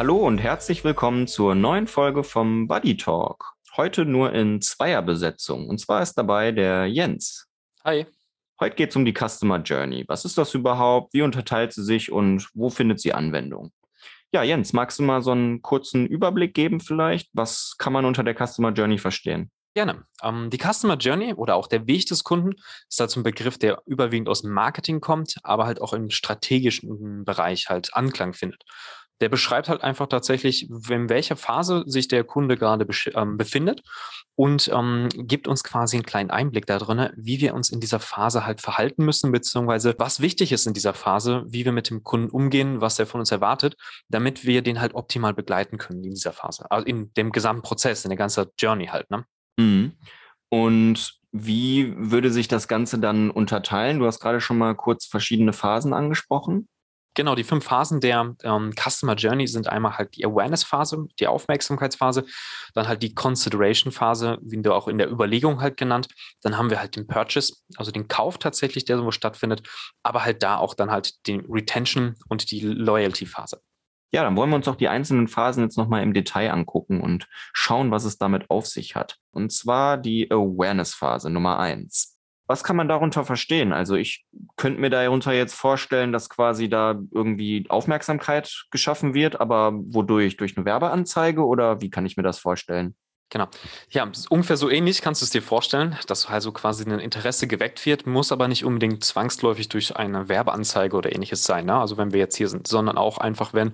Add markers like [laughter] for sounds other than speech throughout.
Hallo und herzlich willkommen zur neuen Folge vom Buddy Talk. Heute nur in Zweierbesetzung. Und zwar ist dabei der Jens. Hi. Heute geht es um die Customer Journey. Was ist das überhaupt? Wie unterteilt sie sich und wo findet sie Anwendung? Ja, Jens, magst du mal so einen kurzen Überblick geben vielleicht? Was kann man unter der Customer Journey verstehen? Gerne. Ähm, die Customer Journey oder auch der Weg des Kunden ist so ein Begriff, der überwiegend aus dem Marketing kommt, aber halt auch im strategischen Bereich halt Anklang findet. Der beschreibt halt einfach tatsächlich, in welcher Phase sich der Kunde gerade ähm, befindet und ähm, gibt uns quasi einen kleinen Einblick darin, wie wir uns in dieser Phase halt verhalten müssen, beziehungsweise was wichtig ist in dieser Phase, wie wir mit dem Kunden umgehen, was er von uns erwartet, damit wir den halt optimal begleiten können in dieser Phase, also in dem gesamten Prozess, in der ganzen Journey halt. Ne? Mhm. Und wie würde sich das Ganze dann unterteilen? Du hast gerade schon mal kurz verschiedene Phasen angesprochen. Genau, die fünf Phasen der ähm, Customer Journey sind einmal halt die Awareness-Phase, die Aufmerksamkeitsphase, dann halt die Consideration-Phase, wie du auch in der Überlegung halt genannt. Dann haben wir halt den Purchase, also den Kauf tatsächlich, der so stattfindet, aber halt da auch dann halt den Retention und die Loyalty-Phase. Ja, dann wollen wir uns auch die einzelnen Phasen jetzt nochmal im Detail angucken und schauen, was es damit auf sich hat. Und zwar die Awareness-Phase Nummer eins. Was kann man darunter verstehen? Also ich könnte mir darunter jetzt vorstellen, dass quasi da irgendwie Aufmerksamkeit geschaffen wird, aber wodurch? Durch eine Werbeanzeige oder wie kann ich mir das vorstellen? Genau. Ja, ungefähr so ähnlich kannst du es dir vorstellen, dass also quasi ein Interesse geweckt wird, muss aber nicht unbedingt zwangsläufig durch eine Werbeanzeige oder ähnliches sein. Ne? Also wenn wir jetzt hier sind, sondern auch einfach, wenn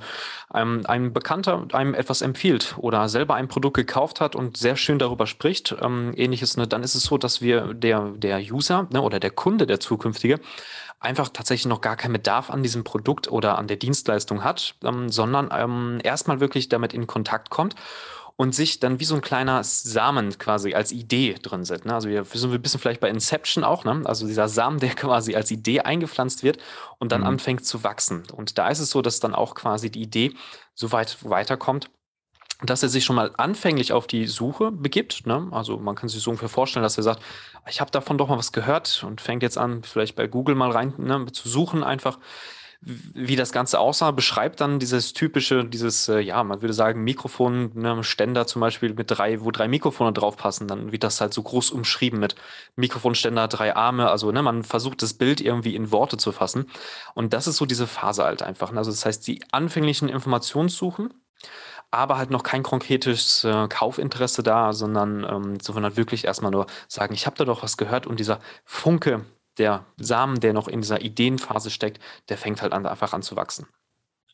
ähm, ein Bekannter einem etwas empfiehlt oder selber ein Produkt gekauft hat und sehr schön darüber spricht, ähm, ähnliches, ne, dann ist es so, dass wir der, der User ne, oder der Kunde, der zukünftige, einfach tatsächlich noch gar keinen Bedarf an diesem Produkt oder an der Dienstleistung hat, ähm, sondern ähm, erstmal wirklich damit in Kontakt kommt und sich dann wie so ein kleiner Samen quasi als Idee drin sind. Ne? Also wir sind ein bisschen vielleicht bei Inception auch, ne? also dieser Samen, der [laughs] quasi als Idee eingepflanzt wird und dann mhm. anfängt zu wachsen. Und da ist es so, dass dann auch quasi die Idee so weit weiterkommt, dass er sich schon mal anfänglich auf die Suche begibt. Ne? Also man kann sich so ungefähr vorstellen, dass er sagt, ich habe davon doch mal was gehört und fängt jetzt an, vielleicht bei Google mal rein ne, zu suchen einfach wie das Ganze aussah, beschreibt dann dieses typische, dieses, äh, ja, man würde sagen, Mikrofon, ne, Ständer zum Beispiel mit drei, wo drei Mikrofone draufpassen, dann wird das halt so groß umschrieben mit Mikrofonständer, drei Arme, also ne, man versucht das Bild irgendwie in Worte zu fassen. Und das ist so diese Phase halt einfach. Ne? Also das heißt, die anfänglichen Informationssuchen, aber halt noch kein konkretes äh, Kaufinteresse da, sondern ähm, sondern wirklich erstmal nur sagen, ich habe da doch was gehört und dieser Funke der Samen, der noch in dieser Ideenphase steckt, der fängt halt an, einfach an zu wachsen.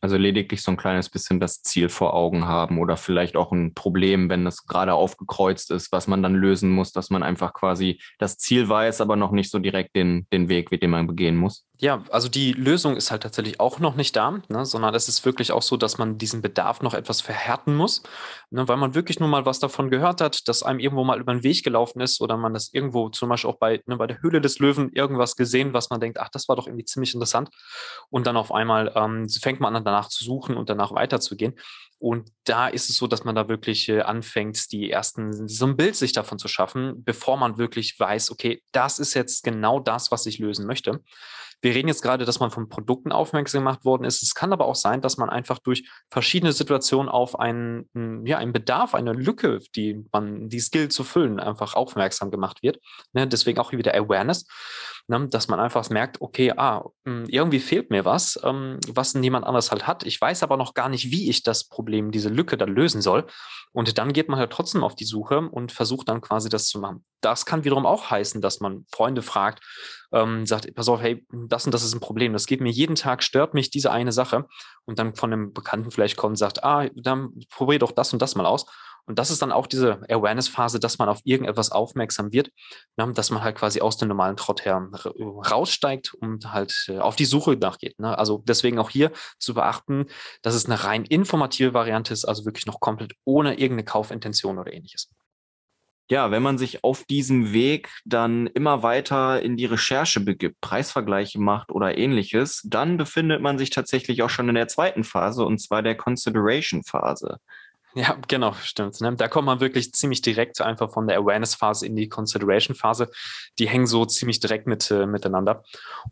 Also lediglich so ein kleines bisschen das Ziel vor Augen haben oder vielleicht auch ein Problem, wenn das gerade aufgekreuzt ist, was man dann lösen muss, dass man einfach quasi das Ziel weiß, aber noch nicht so direkt den, den Weg, den man begehen muss. Ja, also die Lösung ist halt tatsächlich auch noch nicht da, ne, sondern es ist wirklich auch so, dass man diesen Bedarf noch etwas verhärten muss, ne, weil man wirklich nur mal was davon gehört hat, dass einem irgendwo mal über den Weg gelaufen ist oder man das irgendwo zum Beispiel auch bei, ne, bei der Höhle des Löwen irgendwas gesehen, was man denkt, ach, das war doch irgendwie ziemlich interessant. Und dann auf einmal ähm, fängt man an, danach zu suchen und danach weiterzugehen. Und da ist es so, dass man da wirklich äh, anfängt, die ersten, so ein Bild sich davon zu schaffen, bevor man wirklich weiß, okay, das ist jetzt genau das, was ich lösen möchte. Wir reden jetzt gerade, dass man von Produkten aufmerksam gemacht worden ist. Es kann aber auch sein, dass man einfach durch verschiedene Situationen auf einen, hm, ja, einen Bedarf, eine Lücke, die man, die Skill zu füllen, einfach aufmerksam gemacht wird. Ne, deswegen auch wieder Awareness, ne, dass man einfach merkt, okay, ah, hm, irgendwie fehlt mir was, ähm, was niemand anderes halt hat. Ich weiß aber noch gar nicht, wie ich das Problem, diese Lücke dann lösen soll. Und dann geht man halt trotzdem auf die Suche und versucht dann quasi das zu machen. Das kann wiederum auch heißen, dass man Freunde fragt, ähm, sagt, pass auf, hey, das und das ist ein Problem, das geht mir jeden Tag, stört mich diese eine Sache und dann von einem Bekannten vielleicht kommt und sagt, ah, dann probier doch das und das mal aus. Und das ist dann auch diese Awareness-Phase, dass man auf irgendetwas aufmerksam wird, ne, dass man halt quasi aus dem normalen Trott her raussteigt und halt äh, auf die Suche nachgeht. Ne? Also deswegen auch hier zu beachten, dass es eine rein informative Variante ist, also wirklich noch komplett ohne irgendeine Kaufintention oder ähnliches ja, wenn man sich auf diesem Weg dann immer weiter in die Recherche begibt, Preisvergleiche macht oder ähnliches, dann befindet man sich tatsächlich auch schon in der zweiten Phase und zwar der Consideration Phase. Ja, genau, stimmt. Ne? Da kommt man wirklich ziemlich direkt einfach von der Awareness-Phase in die Consideration-Phase. Die hängen so ziemlich direkt mit, äh, miteinander.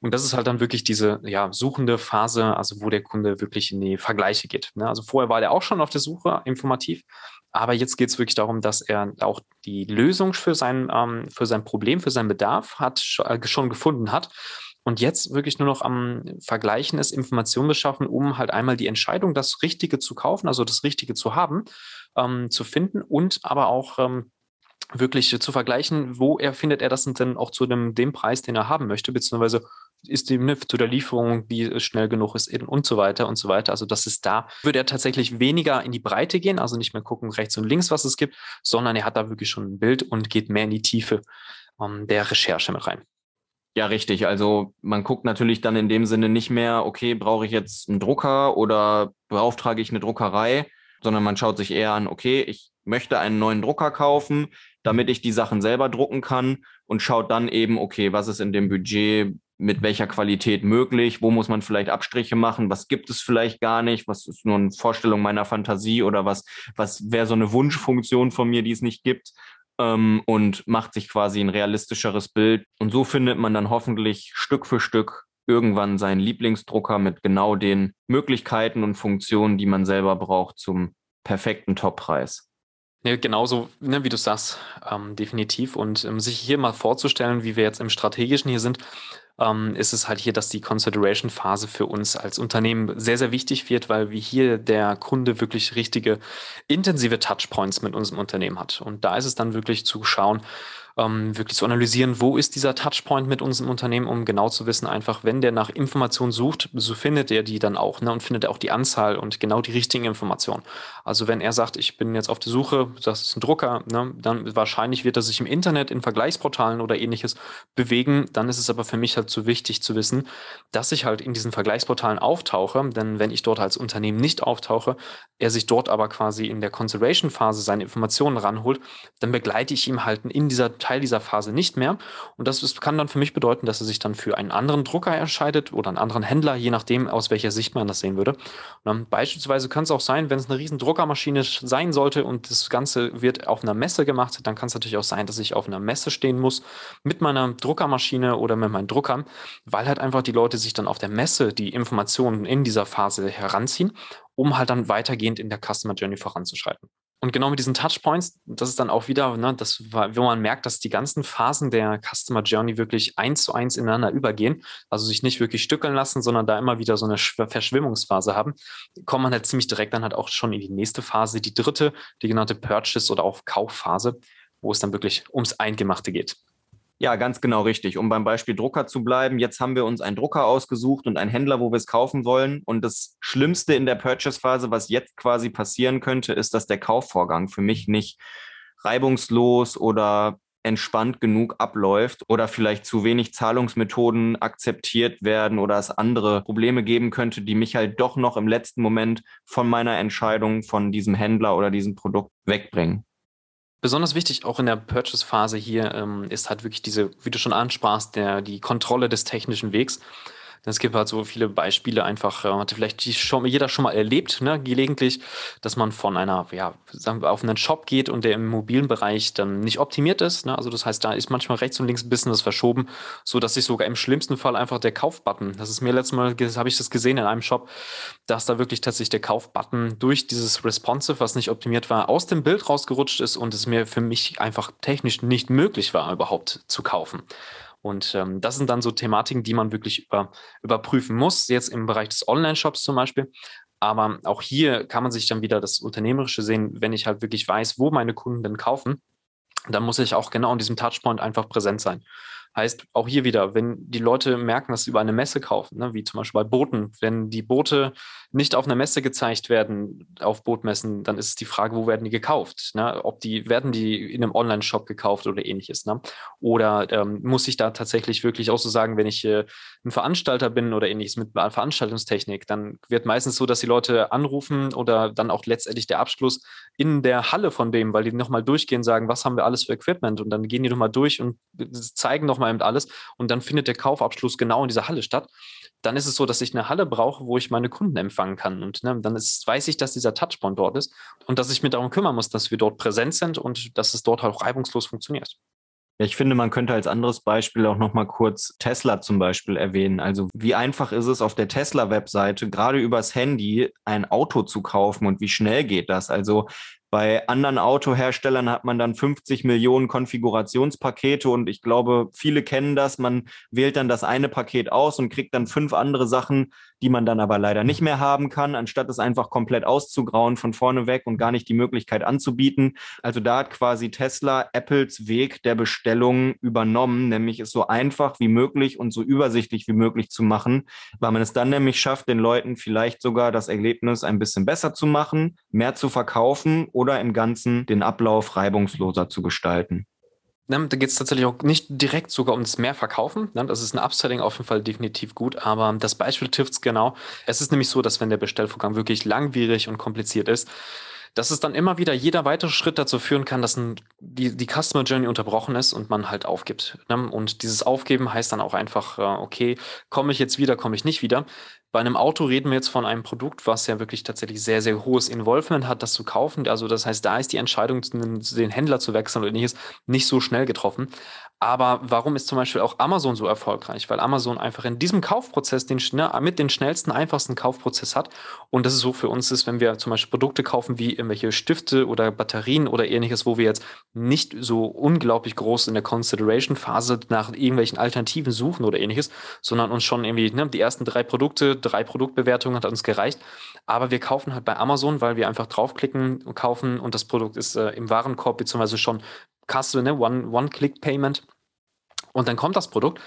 Und das ist halt dann wirklich diese ja, suchende Phase, also wo der Kunde wirklich in die Vergleiche geht. Ne? Also vorher war der auch schon auf der Suche, informativ, aber jetzt geht es wirklich darum, dass er auch die Lösung für sein, ähm, für sein Problem, für seinen Bedarf hat, äh, schon gefunden hat und jetzt wirklich nur noch am Vergleichen ist, Informationen beschaffen, um halt einmal die Entscheidung, das Richtige zu kaufen, also das Richtige zu haben, ähm, zu finden und aber auch ähm, wirklich zu vergleichen, wo er findet er das denn auch zu dem, dem Preis, den er haben möchte, beziehungsweise ist die ne, zu der Lieferung, die schnell genug ist und so weiter und so weiter. Also das ist da, würde er tatsächlich weniger in die Breite gehen, also nicht mehr gucken rechts und links, was es gibt, sondern er hat da wirklich schon ein Bild und geht mehr in die Tiefe ähm, der Recherche mit rein. Ja, richtig. Also man guckt natürlich dann in dem Sinne nicht mehr, okay, brauche ich jetzt einen Drucker oder beauftrage ich eine Druckerei, sondern man schaut sich eher an, okay, ich möchte einen neuen Drucker kaufen, damit ich die Sachen selber drucken kann und schaut dann eben, okay, was ist in dem Budget mit welcher Qualität möglich, wo muss man vielleicht Abstriche machen, was gibt es vielleicht gar nicht, was ist nur eine Vorstellung meiner Fantasie oder was, was wäre so eine Wunschfunktion von mir, die es nicht gibt ähm, und macht sich quasi ein realistischeres Bild. Und so findet man dann hoffentlich Stück für Stück irgendwann seinen Lieblingsdrucker mit genau den Möglichkeiten und Funktionen, die man selber braucht zum perfekten Toppreis. Ja, genauso, ne, wie du sagst, ähm, definitiv. Und ähm, sich hier mal vorzustellen, wie wir jetzt im Strategischen hier sind, ähm, ist es halt hier, dass die Consideration-Phase für uns als Unternehmen sehr, sehr wichtig wird, weil wie hier der Kunde wirklich richtige intensive Touchpoints mit unserem Unternehmen hat. Und da ist es dann wirklich zu schauen, ähm, wirklich zu analysieren, wo ist dieser Touchpoint mit unserem Unternehmen, um genau zu wissen, einfach, wenn der nach Informationen sucht, so findet er die dann auch ne, und findet auch die Anzahl und genau die richtigen Informationen. Also wenn er sagt, ich bin jetzt auf der Suche, das ist ein Drucker, ne, dann wahrscheinlich wird er sich im Internet in Vergleichsportalen oder ähnliches bewegen. Dann ist es aber für mich halt so wichtig zu wissen, dass ich halt in diesen Vergleichsportalen auftauche, denn wenn ich dort als Unternehmen nicht auftauche, er sich dort aber quasi in der Consideration-Phase seine Informationen ranholt, dann begleite ich ihm halt in dieser Teil dieser Phase nicht mehr. Und das ist, kann dann für mich bedeuten, dass er sich dann für einen anderen Drucker entscheidet oder einen anderen Händler, je nachdem, aus welcher Sicht man das sehen würde. Und beispielsweise kann es auch sein, wenn es eine riesen Druckermaschine sein sollte und das Ganze wird auf einer Messe gemacht, dann kann es natürlich auch sein, dass ich auf einer Messe stehen muss mit meiner Druckermaschine oder mit meinen Druckern, weil halt einfach die Leute sich dann auf der Messe die Informationen in dieser Phase heranziehen, um halt dann weitergehend in der Customer Journey voranzuschreiten. Und genau mit diesen Touchpoints, das ist dann auch wieder, ne, das, wo man merkt, dass die ganzen Phasen der Customer Journey wirklich eins zu eins ineinander übergehen, also sich nicht wirklich stückeln lassen, sondern da immer wieder so eine Verschwimmungsphase haben, kommt man halt ziemlich direkt dann halt auch schon in die nächste Phase, die dritte, die genannte Purchase oder auch Kaufphase, wo es dann wirklich ums Eingemachte geht. Ja, ganz genau richtig. Um beim Beispiel Drucker zu bleiben, jetzt haben wir uns einen Drucker ausgesucht und einen Händler, wo wir es kaufen wollen. Und das Schlimmste in der Purchase-Phase, was jetzt quasi passieren könnte, ist, dass der Kaufvorgang für mich nicht reibungslos oder entspannt genug abläuft oder vielleicht zu wenig Zahlungsmethoden akzeptiert werden oder es andere Probleme geben könnte, die mich halt doch noch im letzten Moment von meiner Entscheidung von diesem Händler oder diesem Produkt wegbringen. Besonders wichtig auch in der Purchase-Phase hier ähm, ist halt wirklich diese, wie du schon ansprachst, der, die Kontrolle des technischen Wegs. Es gibt halt so viele Beispiele einfach, äh, hatte vielleicht schon, jeder schon mal erlebt, ne, gelegentlich, dass man von einer, ja, sagen wir, auf einen Shop geht und der im mobilen Bereich dann nicht optimiert ist. Ne? Also das heißt, da ist manchmal rechts und links ein bisschen was verschoben, so dass sich sogar im schlimmsten Fall einfach der Kaufbutton, das ist mir letztes Mal, habe ich das gesehen in einem Shop, dass da wirklich tatsächlich der Kaufbutton durch dieses Responsive, was nicht optimiert war, aus dem Bild rausgerutscht ist und es mir für mich einfach technisch nicht möglich war, überhaupt zu kaufen. Und ähm, das sind dann so Thematiken, die man wirklich über, überprüfen muss, jetzt im Bereich des Online-Shops zum Beispiel. Aber auch hier kann man sich dann wieder das Unternehmerische sehen, wenn ich halt wirklich weiß, wo meine Kunden denn kaufen, dann muss ich auch genau an diesem Touchpoint einfach präsent sein. Heißt auch hier wieder, wenn die Leute merken, dass sie über eine Messe kaufen, ne, wie zum Beispiel bei Booten, wenn die Boote nicht auf einer Messe gezeigt werden, auf Bootmessen, dann ist die Frage, wo werden die gekauft? Ne? Ob die, werden die in einem Online-Shop gekauft oder ähnliches? Ne? Oder ähm, muss ich da tatsächlich wirklich auch so sagen, wenn ich äh, ein Veranstalter bin oder ähnliches mit Veranstaltungstechnik, dann wird meistens so, dass die Leute anrufen oder dann auch letztendlich der Abschluss in der Halle von dem, weil die nochmal durchgehen, sagen, was haben wir alles für Equipment? Und dann gehen die nochmal durch und zeigen noch nochmal eben alles und dann findet der Kaufabschluss genau in dieser Halle statt. dann ist es so, dass ich eine Halle brauche, wo ich meine Kunden empfangen kann. Und ne, dann ist, weiß ich, dass dieser Touchpoint dort ist und dass ich mir darum kümmern muss, dass wir dort präsent sind und dass es dort auch reibungslos funktioniert. Ja, ich finde, man könnte als anderes Beispiel auch noch mal kurz Tesla zum Beispiel erwähnen. Also wie einfach ist es auf der Tesla-Webseite, gerade übers Handy, ein Auto zu kaufen und wie schnell geht das? Also bei anderen Autoherstellern hat man dann 50 Millionen Konfigurationspakete und ich glaube, viele kennen das. Man wählt dann das eine Paket aus und kriegt dann fünf andere Sachen, die man dann aber leider nicht mehr haben kann, anstatt es einfach komplett auszugrauen von vorne weg und gar nicht die Möglichkeit anzubieten. Also da hat quasi Tesla Apples Weg der Bestellung übernommen, nämlich es so einfach wie möglich und so übersichtlich wie möglich zu machen, weil man es dann nämlich schafft, den Leuten vielleicht sogar das Erlebnis ein bisschen besser zu machen, mehr zu verkaufen oder im Ganzen den Ablauf reibungsloser zu gestalten. Da geht es tatsächlich auch nicht direkt sogar ums Mehrverkaufen. Das ist ein Upselling auf jeden Fall definitiv gut, aber das Beispiel trifft es genau. Es ist nämlich so, dass wenn der Bestellvorgang wirklich langwierig und kompliziert ist, dass es dann immer wieder jeder weitere Schritt dazu führen kann, dass ein, die, die Customer Journey unterbrochen ist und man halt aufgibt. Ne? Und dieses Aufgeben heißt dann auch einfach, äh, okay, komme ich jetzt wieder, komme ich nicht wieder. Bei einem Auto reden wir jetzt von einem Produkt, was ja wirklich tatsächlich sehr, sehr hohes Involvement hat, das zu kaufen. Also das heißt, da ist die Entscheidung, den Händler zu wechseln oder ähnliches, nicht so schnell getroffen. Aber warum ist zum Beispiel auch Amazon so erfolgreich? Weil Amazon einfach in diesem Kaufprozess den, mit den schnellsten, einfachsten Kaufprozess hat. Und das ist so für uns ist, wenn wir zum Beispiel Produkte kaufen wie irgendwelche Stifte oder Batterien oder ähnliches, wo wir jetzt nicht so unglaublich groß in der Consideration-Phase nach irgendwelchen Alternativen suchen oder ähnliches, sondern uns schon irgendwie ne, die ersten drei Produkte, drei Produktbewertungen hat uns gereicht. Aber wir kaufen halt bei Amazon, weil wir einfach draufklicken und kaufen und das Produkt ist äh, im Warenkorb beziehungsweise schon Kasse, ne? One-Click-Payment. und dann kommt das Produkt.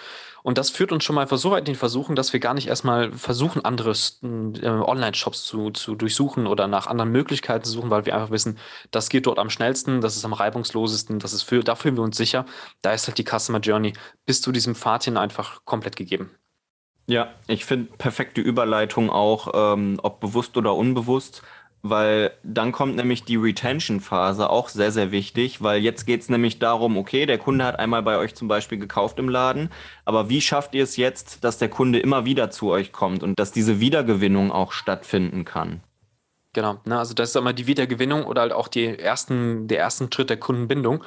Und das führt uns schon mal so weit in den Versuchen, dass wir gar nicht erstmal versuchen, andere äh, Online-Shops zu, zu durchsuchen oder nach anderen Möglichkeiten zu suchen, weil wir einfach wissen, das geht dort am schnellsten, das ist am reibungslosesten, das ist für, da fühlen wir uns sicher. Da ist halt die Customer Journey bis zu diesem Pfad hin einfach komplett gegeben. Ja, ich finde perfekte Überleitung auch, ähm, ob bewusst oder unbewusst weil dann kommt nämlich die Retention-Phase auch sehr, sehr wichtig, weil jetzt geht es nämlich darum, okay, der Kunde hat einmal bei euch zum Beispiel gekauft im Laden, aber wie schafft ihr es jetzt, dass der Kunde immer wieder zu euch kommt und dass diese Wiedergewinnung auch stattfinden kann? Genau, ne, also das ist einmal die Wiedergewinnung oder halt auch die ersten, der ersten Schritt der Kundenbindung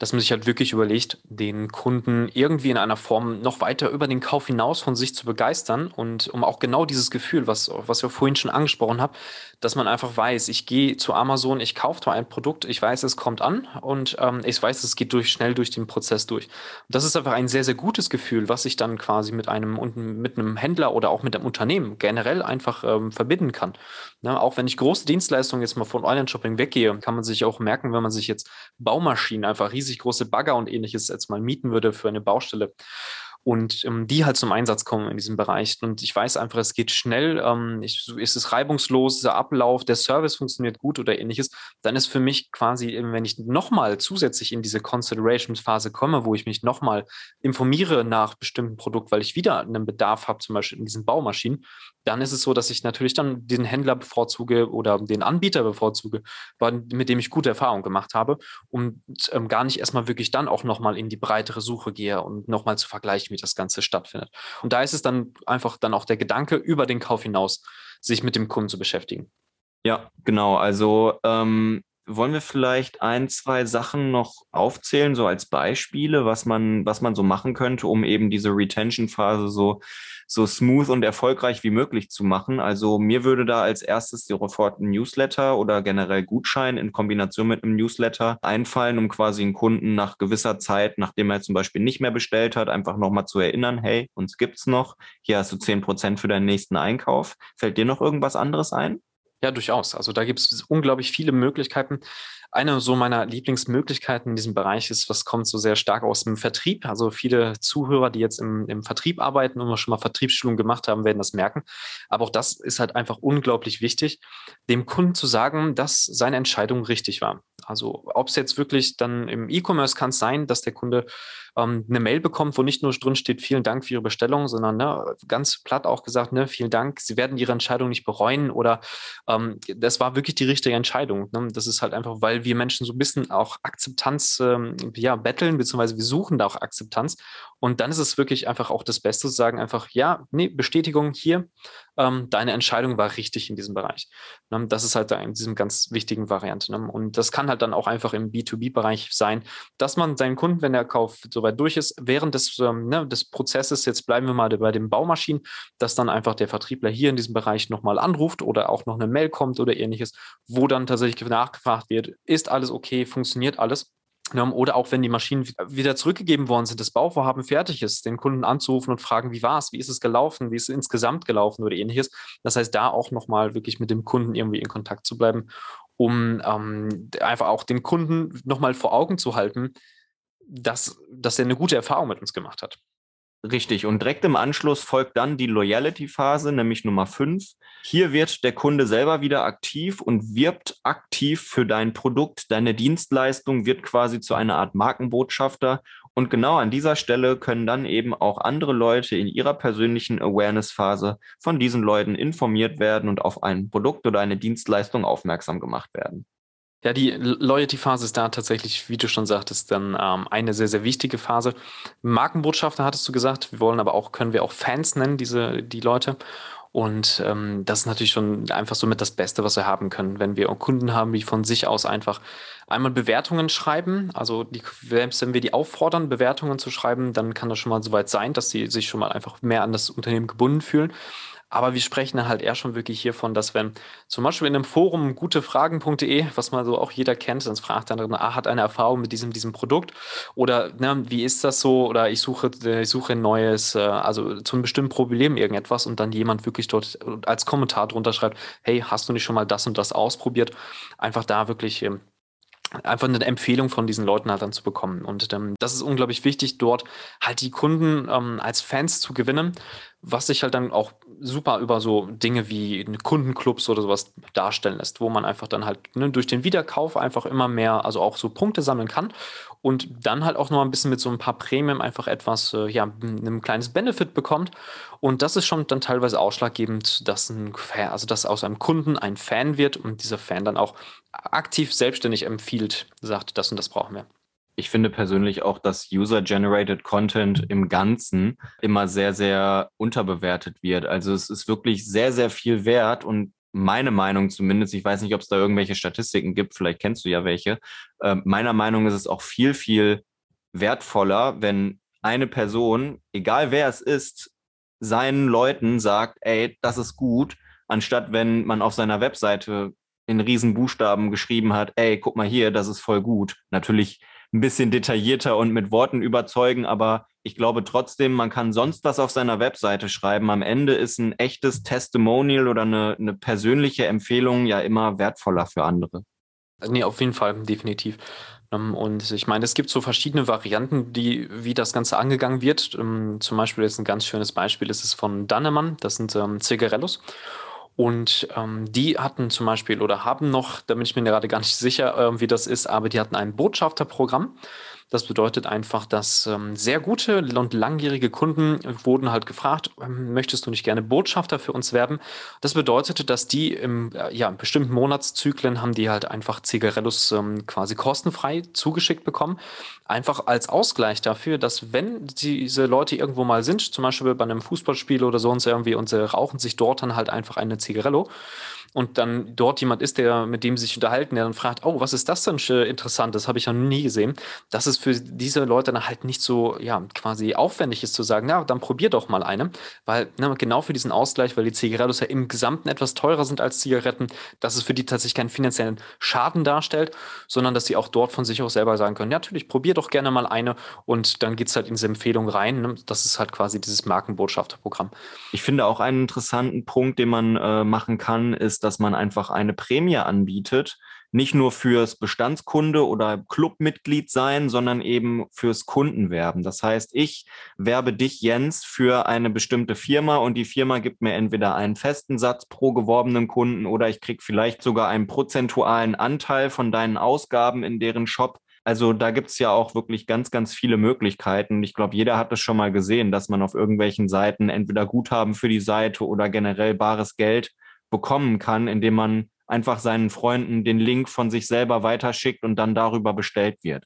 dass man sich halt wirklich überlegt, den Kunden irgendwie in einer Form noch weiter über den Kauf hinaus von sich zu begeistern und um auch genau dieses Gefühl, was, was wir vorhin schon angesprochen haben, dass man einfach weiß, ich gehe zu Amazon, ich kaufe da ein Produkt, ich weiß, es kommt an und ähm, ich weiß, es geht durch, schnell durch den Prozess durch. Und das ist einfach ein sehr, sehr gutes Gefühl, was ich dann quasi mit einem, mit einem Händler oder auch mit einem Unternehmen generell einfach ähm, verbinden kann. Ne, auch wenn ich große Dienstleistungen jetzt mal von Online-Shopping weggehe, kann man sich auch merken, wenn man sich jetzt Baumaschinen einfach riesig riesig große Bagger und ähnliches jetzt mal mieten würde für eine Baustelle und ähm, die halt zum Einsatz kommen in diesem Bereich. Und ich weiß einfach, es geht schnell, ähm, ich, ist es reibungslos, der Ablauf, der Service funktioniert gut oder ähnliches, dann ist für mich quasi, wenn ich nochmal zusätzlich in diese Consideration-Phase komme, wo ich mich nochmal informiere nach bestimmten Produkt, weil ich wieder einen Bedarf habe, zum Beispiel in diesen Baumaschinen, dann ist es so, dass ich natürlich dann den Händler bevorzuge oder den Anbieter bevorzuge, mit dem ich gute Erfahrungen gemacht habe und ähm, gar nicht erstmal wirklich dann auch nochmal in die breitere Suche gehe und nochmal zu vergleichen, wie das Ganze stattfindet. Und da ist es dann einfach dann auch der Gedanke, über den Kauf hinaus sich mit dem Kunden zu beschäftigen. Ja, genau. Also ähm, wollen wir vielleicht ein, zwei Sachen noch aufzählen, so als Beispiele, was man, was man so machen könnte, um eben diese Retention-Phase so, so smooth und erfolgreich wie möglich zu machen? Also mir würde da als erstes sofort ein Newsletter oder generell Gutschein in Kombination mit einem Newsletter einfallen, um quasi einen Kunden nach gewisser Zeit, nachdem er zum Beispiel nicht mehr bestellt hat, einfach nochmal zu erinnern, hey, uns gibt's noch, hier hast du zehn Prozent für deinen nächsten Einkauf. Fällt dir noch irgendwas anderes ein? Ja, durchaus. Also da gibt es unglaublich viele Möglichkeiten. Eine so meiner Lieblingsmöglichkeiten in diesem Bereich ist, was kommt so sehr stark aus dem Vertrieb. Also viele Zuhörer, die jetzt im, im Vertrieb arbeiten und schon mal Vertriebsschulung gemacht haben, werden das merken. Aber auch das ist halt einfach unglaublich wichtig, dem Kunden zu sagen, dass seine Entscheidung richtig war. Also ob es jetzt wirklich dann im E-Commerce kann es sein, dass der Kunde ähm, eine Mail bekommt, wo nicht nur drin steht, vielen Dank für Ihre Bestellung, sondern ne, ganz platt auch gesagt, ne, vielen Dank, Sie werden Ihre Entscheidung nicht bereuen oder ähm, das war wirklich die richtige Entscheidung. Ne? Das ist halt einfach, weil wir Menschen so ein bisschen auch Akzeptanz ähm, ja, betteln, beziehungsweise wir suchen da auch Akzeptanz. Und dann ist es wirklich einfach auch das Beste zu sagen, einfach, ja, nee, Bestätigung hier, ähm, deine Entscheidung war richtig in diesem Bereich. Ne? Das ist halt da in diesem ganz wichtigen Variante. Ne? Und das kann halt dann auch einfach im B2B-Bereich sein, dass man seinen Kunden, wenn der Kauf soweit durch ist, während des, ähm, ne, des Prozesses, jetzt bleiben wir mal bei den Baumaschinen, dass dann einfach der Vertriebler hier in diesem Bereich nochmal anruft oder auch noch eine Mail kommt oder ähnliches, wo dann tatsächlich nachgefragt wird, ist alles okay, funktioniert alles? Oder auch wenn die Maschinen wieder zurückgegeben worden sind, das Bauvorhaben fertig ist, den Kunden anzurufen und fragen, wie war es, wie ist es gelaufen, wie ist es insgesamt gelaufen oder ähnliches. Das heißt, da auch nochmal wirklich mit dem Kunden irgendwie in Kontakt zu bleiben, um ähm, einfach auch den Kunden nochmal vor Augen zu halten, dass, dass er eine gute Erfahrung mit uns gemacht hat. Richtig. Und direkt im Anschluss folgt dann die Loyalty-Phase, nämlich Nummer 5. Hier wird der Kunde selber wieder aktiv und wirbt aktiv für dein Produkt. Deine Dienstleistung wird quasi zu einer Art Markenbotschafter. Und genau an dieser Stelle können dann eben auch andere Leute in ihrer persönlichen Awareness-Phase von diesen Leuten informiert werden und auf ein Produkt oder eine Dienstleistung aufmerksam gemacht werden. Ja, die Loyalty-Phase ist da tatsächlich, wie du schon sagtest, dann ähm, eine sehr, sehr wichtige Phase. Markenbotschafter hattest du gesagt, wir wollen aber auch, können wir auch Fans nennen, diese, die Leute. Und ähm, das ist natürlich schon einfach so mit das Beste, was wir haben können, wenn wir Kunden haben, die von sich aus einfach einmal Bewertungen schreiben. Also die, selbst wenn wir die auffordern, Bewertungen zu schreiben, dann kann das schon mal so weit sein, dass sie sich schon mal einfach mehr an das Unternehmen gebunden fühlen. Aber wir sprechen halt eher schon wirklich hiervon, dass wenn zum Beispiel in einem Forum gutefragen.de, was man so auch jeder kennt, dann fragt dann, ah, hat eine Erfahrung mit diesem, diesem Produkt oder ne, wie ist das so oder ich suche, ich suche ein neues, äh, also zu einem bestimmten Problem irgendetwas und dann jemand wirklich dort als Kommentar drunter schreibt, hey, hast du nicht schon mal das und das ausprobiert? Einfach da wirklich ähm, einfach eine Empfehlung von diesen Leuten halt dann zu bekommen. Und ähm, das ist unglaublich wichtig, dort halt die Kunden ähm, als Fans zu gewinnen, was sich halt dann auch super über so Dinge wie Kundenclubs oder sowas darstellen lässt, wo man einfach dann halt ne, durch den Wiederkauf einfach immer mehr, also auch so Punkte sammeln kann und dann halt auch noch ein bisschen mit so ein paar Prämien einfach etwas, äh, ja, ein kleines Benefit bekommt. Und das ist schon dann teilweise ausschlaggebend, dass ein Fan, also dass aus einem Kunden ein Fan wird und dieser Fan dann auch aktiv selbstständig empfiehlt, sagt, das und das brauchen wir. Ich finde persönlich auch, dass User-Generated Content im Ganzen immer sehr, sehr unterbewertet wird. Also es ist wirklich sehr, sehr viel wert und meine Meinung zumindest, ich weiß nicht, ob es da irgendwelche Statistiken gibt, vielleicht kennst du ja welche. Äh, meiner Meinung ist es auch viel, viel wertvoller, wenn eine Person, egal wer es ist, seinen Leuten sagt, ey, das ist gut, anstatt wenn man auf seiner Webseite in Riesenbuchstaben geschrieben hat, ey, guck mal hier, das ist voll gut. Natürlich ein bisschen detaillierter und mit Worten überzeugen, aber ich glaube trotzdem, man kann sonst was auf seiner Webseite schreiben. Am Ende ist ein echtes Testimonial oder eine, eine persönliche Empfehlung ja immer wertvoller für andere. Nee, auf jeden Fall, definitiv. Ähm, und ich meine, es gibt so verschiedene Varianten, die, wie das Ganze angegangen wird. Ähm, zum Beispiel jetzt ein ganz schönes Beispiel ist es von Dannemann, das sind ähm, Zigarellos. Und ähm, die hatten zum Beispiel oder haben noch, da bin ich mir gerade gar nicht sicher, äh, wie das ist, aber die hatten ein Botschafterprogramm. Das bedeutet einfach, dass ähm, sehr gute und langjährige Kunden wurden halt gefragt, ähm, möchtest du nicht gerne Botschafter für uns werben? Das bedeutete, dass die im äh, ja, bestimmten Monatszyklen haben die halt einfach Zigarellos ähm, quasi kostenfrei zugeschickt bekommen. Einfach als Ausgleich dafür, dass wenn diese Leute irgendwo mal sind, zum Beispiel bei einem Fußballspiel oder sonst irgendwie und sie rauchen sich dort dann halt einfach eine Zigarello und dann dort jemand ist, der mit dem sie sich unterhalten, der dann fragt, oh, was ist das denn interessant? Das habe ich ja nie gesehen. Das ist für diese Leute dann halt nicht so, ja, quasi aufwendig ist zu sagen, na, dann probier doch mal eine, weil ne, genau für diesen Ausgleich, weil die Zigarettos ja im Gesamten etwas teurer sind als Zigaretten, dass es für die tatsächlich keinen finanziellen Schaden darstellt, sondern dass sie auch dort von sich aus selber sagen können, ja, natürlich, probier doch gerne mal eine und dann geht es halt in diese Empfehlung rein. Ne? Das ist halt quasi dieses Markenbotschafterprogramm. Ich finde auch einen interessanten Punkt, den man äh, machen kann, ist, dass man einfach eine Prämie anbietet, nicht nur fürs Bestandskunde oder Clubmitglied sein, sondern eben fürs Kundenwerben. Das heißt, ich werbe dich, Jens, für eine bestimmte Firma und die Firma gibt mir entweder einen festen Satz pro geworbenen Kunden oder ich kriege vielleicht sogar einen prozentualen Anteil von deinen Ausgaben in deren Shop. Also da gibt's ja auch wirklich ganz, ganz viele Möglichkeiten. Ich glaube, jeder hat es schon mal gesehen, dass man auf irgendwelchen Seiten entweder Guthaben für die Seite oder generell bares Geld bekommen kann, indem man einfach seinen Freunden den Link von sich selber weiterschickt und dann darüber bestellt wird.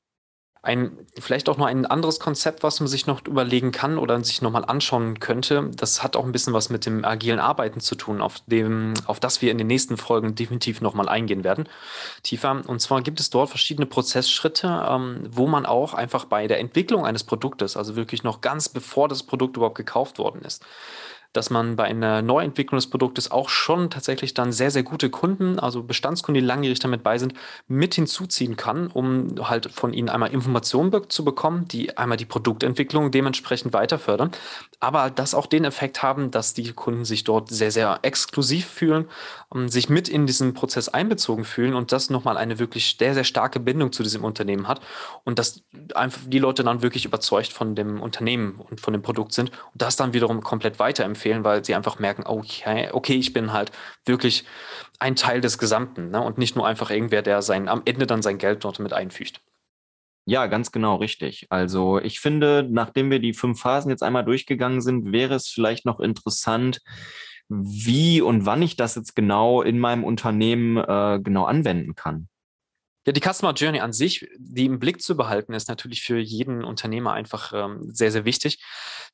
Ein, vielleicht auch noch ein anderes Konzept, was man sich noch überlegen kann oder sich nochmal anschauen könnte. Das hat auch ein bisschen was mit dem agilen Arbeiten zu tun, auf dem, auf das wir in den nächsten Folgen definitiv nochmal eingehen werden. Tiefer. Und zwar gibt es dort verschiedene Prozessschritte, ähm, wo man auch einfach bei der Entwicklung eines Produktes, also wirklich noch ganz bevor das Produkt überhaupt gekauft worden ist, dass man bei einer Neuentwicklung des Produktes auch schon tatsächlich dann sehr, sehr gute Kunden, also Bestandskunden, die langjährig damit bei sind, mit hinzuziehen kann, um halt von ihnen einmal Informationen zu bekommen, die einmal die Produktentwicklung dementsprechend weiter fördern, aber das auch den Effekt haben, dass die Kunden sich dort sehr, sehr exklusiv fühlen, sich mit in diesen Prozess einbezogen fühlen und das nochmal eine wirklich sehr, sehr starke Bindung zu diesem Unternehmen hat und dass einfach die Leute dann wirklich überzeugt von dem Unternehmen und von dem Produkt sind und das dann wiederum komplett weiterempfehlen empfehlen, weil sie einfach merken, okay, okay, ich bin halt wirklich ein Teil des Gesamten ne? und nicht nur einfach irgendwer, der sein, am Ende dann sein Geld dort mit einfügt. Ja, ganz genau richtig. Also ich finde, nachdem wir die fünf Phasen jetzt einmal durchgegangen sind, wäre es vielleicht noch interessant, wie und wann ich das jetzt genau in meinem Unternehmen äh, genau anwenden kann. Ja, die Customer Journey an sich, die im Blick zu behalten, ist natürlich für jeden Unternehmer einfach ähm, sehr, sehr wichtig.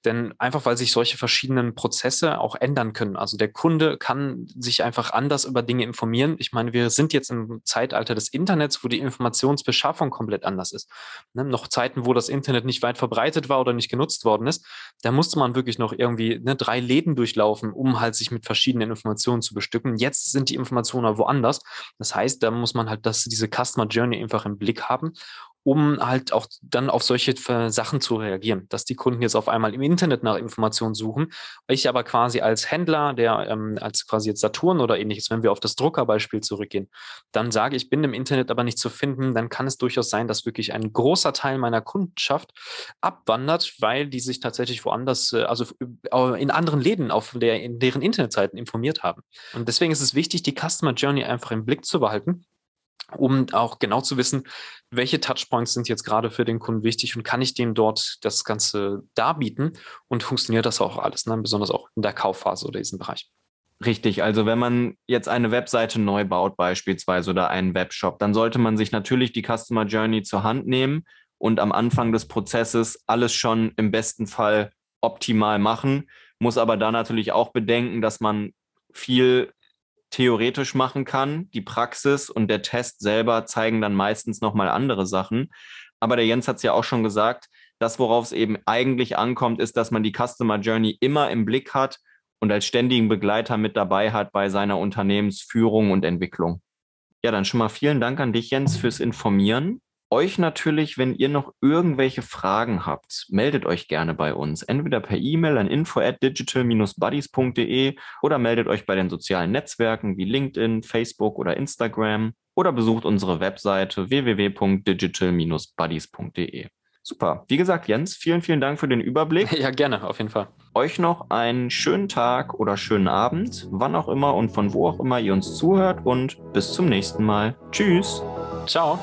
Denn einfach, weil sich solche verschiedenen Prozesse auch ändern können. Also der Kunde kann sich einfach anders über Dinge informieren. Ich meine, wir sind jetzt im Zeitalter des Internets, wo die Informationsbeschaffung komplett anders ist. Ne? Noch Zeiten, wo das Internet nicht weit verbreitet war oder nicht genutzt worden ist, da musste man wirklich noch irgendwie ne, drei Läden durchlaufen, um halt sich mit verschiedenen Informationen zu bestücken. Jetzt sind die Informationen woanders. Das heißt, da muss man halt dass diese Customer Journey einfach im Blick haben, um halt auch dann auf solche Sachen zu reagieren, dass die Kunden jetzt auf einmal im Internet nach Informationen suchen. Ich aber quasi als Händler, der ähm, als quasi jetzt Saturn oder ähnliches, wenn wir auf das Druckerbeispiel zurückgehen, dann sage ich, bin im Internet aber nicht zu finden, dann kann es durchaus sein, dass wirklich ein großer Teil meiner Kundenschaft abwandert, weil die sich tatsächlich woanders, äh, also äh, in anderen Läden auf der, in deren Internetseiten informiert haben. Und deswegen ist es wichtig, die Customer Journey einfach im Blick zu behalten um auch genau zu wissen, welche Touchpoints sind jetzt gerade für den Kunden wichtig und kann ich dem dort das Ganze darbieten und funktioniert das auch alles, ne? besonders auch in der Kaufphase oder diesem Bereich. Richtig, also wenn man jetzt eine Webseite neu baut beispielsweise oder einen Webshop, dann sollte man sich natürlich die Customer Journey zur Hand nehmen und am Anfang des Prozesses alles schon im besten Fall optimal machen, muss aber da natürlich auch bedenken, dass man viel theoretisch machen kann. Die Praxis und der Test selber zeigen dann meistens nochmal andere Sachen. Aber der Jens hat es ja auch schon gesagt, das, worauf es eben eigentlich ankommt, ist, dass man die Customer Journey immer im Blick hat und als ständigen Begleiter mit dabei hat bei seiner Unternehmensführung und Entwicklung. Ja, dann schon mal vielen Dank an dich, Jens, fürs Informieren euch natürlich, wenn ihr noch irgendwelche Fragen habt, meldet euch gerne bei uns. Entweder per E-Mail an info at digital-buddies.de oder meldet euch bei den sozialen Netzwerken wie LinkedIn, Facebook oder Instagram oder besucht unsere Webseite www.digital-buddies.de. Super. Wie gesagt, Jens, vielen, vielen Dank für den Überblick. [laughs] Ja, gerne, auf jeden Fall. Euch noch einen schönen Tag oder schönen Abend, wann auch immer und von wo auch immer ihr uns zuhört und bis zum nächsten Mal. Tschüss. Ciao.